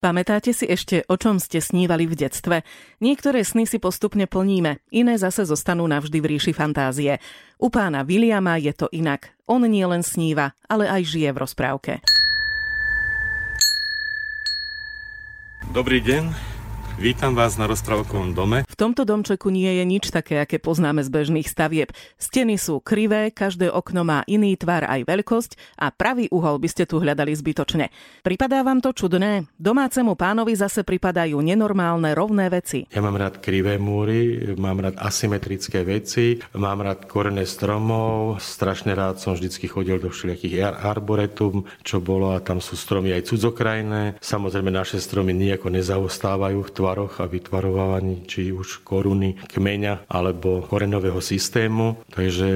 Pamätáte si ešte, o čom ste snívali v detstve? Niektoré sny si postupne plníme, iné zase zostanú navždy v ríši fantázie. U pána Williama je to inak. On nie len sníva, ale aj žije v rozprávke. Dobrý deň, Vítam vás na rozprávkovom dome. V tomto domčeku nie je nič také, aké poznáme z bežných stavieb. Steny sú krivé, každé okno má iný tvar aj veľkosť a pravý uhol by ste tu hľadali zbytočne. Pripadá vám to čudné? Domácemu pánovi zase pripadajú nenormálne rovné veci. Ja mám rád krivé múry, mám rád asymetrické veci, mám rád korene stromov, strašne rád som vždycky chodil do všelijakých arboretum, čo bolo a tam sú stromy aj cudzokrajné. Samozrejme naše stromy nejako nezaostávajú v tvaroch a vytvarovaní či už koruny, kmeňa alebo korenového systému. Takže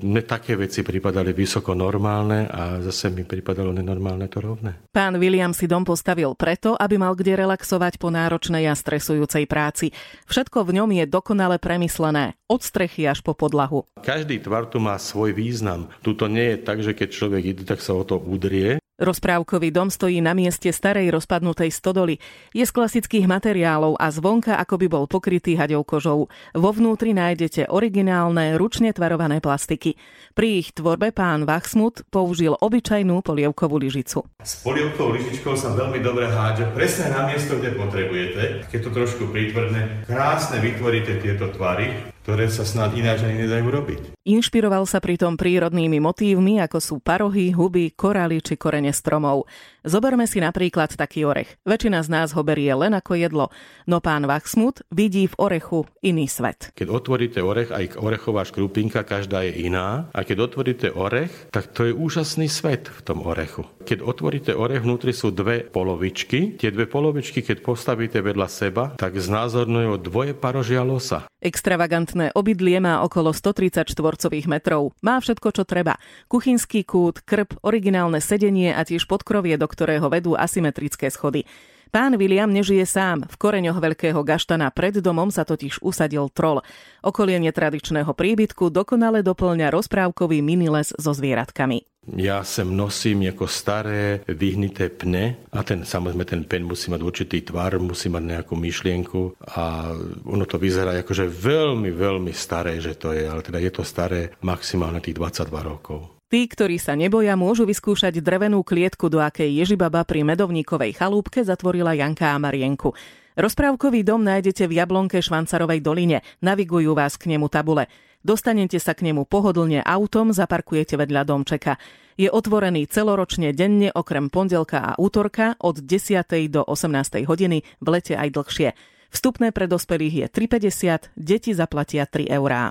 mne také veci pripadali vysoko normálne a zase mi pripadalo nenormálne to rovné. Pán William si dom postavil preto, aby mal kde relaxovať po náročnej a stresujúcej práci. Všetko v ňom je dokonale premyslené, od strechy až po podlahu. Každý tvar tu má svoj význam. Tuto nie je tak, že keď človek ide, tak sa o to udrie, Rozprávkový dom stojí na mieste starej rozpadnutej stodoly. Je z klasických materiálov a zvonka ako by bol pokrytý haďou kožou. Vo vnútri nájdete originálne, ručne tvarované plastiky. Pri ich tvorbe pán Vachsmut použil obyčajnú polievkovú lyžicu. S polievkovou lyžičkou sa veľmi dobre hádže presne na miesto, kde potrebujete. Keď to trošku pritvrdne, krásne vytvoríte tieto tvary ktoré sa snad ináč ani nedajú robiť. Inšpiroval sa pritom prírodnými motívmi, ako sú parohy, huby, korály či korene stromov. Zoberme si napríklad taký orech. Väčšina z nás ho berie len ako jedlo, no pán Vachsmut vidí v orechu iný svet. Keď otvoríte orech, aj orechová škrupinka, každá je iná. A keď otvoríte orech, tak to je úžasný svet v tom orechu. Keď otvoríte orech, vnútri sú dve polovičky. Tie dve polovičky, keď postavíte vedľa seba, tak znázorňujú dvoje parožia losa. Extravagantné obydlie má okolo 130 štvorcových metrov. Má všetko, čo treba. Kuchynský kút, krb, originálne sedenie a tiež podkrovie, do ktorého vedú asymetrické schody. Pán William nežije sám. V koreňoch veľkého gaštana pred domom sa totiž usadil trol. Okolie netradičného príbytku dokonale doplňa rozprávkový miniles so zvieratkami. Ja sem nosím ako staré vyhnité pne a ten, samozrejme ten pen musí mať určitý tvar, musí mať nejakú myšlienku a ono to vyzerá akože veľmi, veľmi staré, že to je, ale teda je to staré maximálne tých 22 rokov. Tí, ktorí sa neboja, môžu vyskúšať drevenú klietku, do akej Ježibaba pri medovníkovej chalúbke zatvorila Janka a Marienku. Rozprávkový dom nájdete v Jablonke Švancarovej doline. Navigujú vás k nemu tabule. Dostanete sa k nemu pohodlne autom, zaparkujete vedľa domčeka. Je otvorený celoročne denne okrem pondelka a útorka od 10. do 18. hodiny, v lete aj dlhšie. Vstupné pre dospelých je 3,50, deti zaplatia 3 eurá.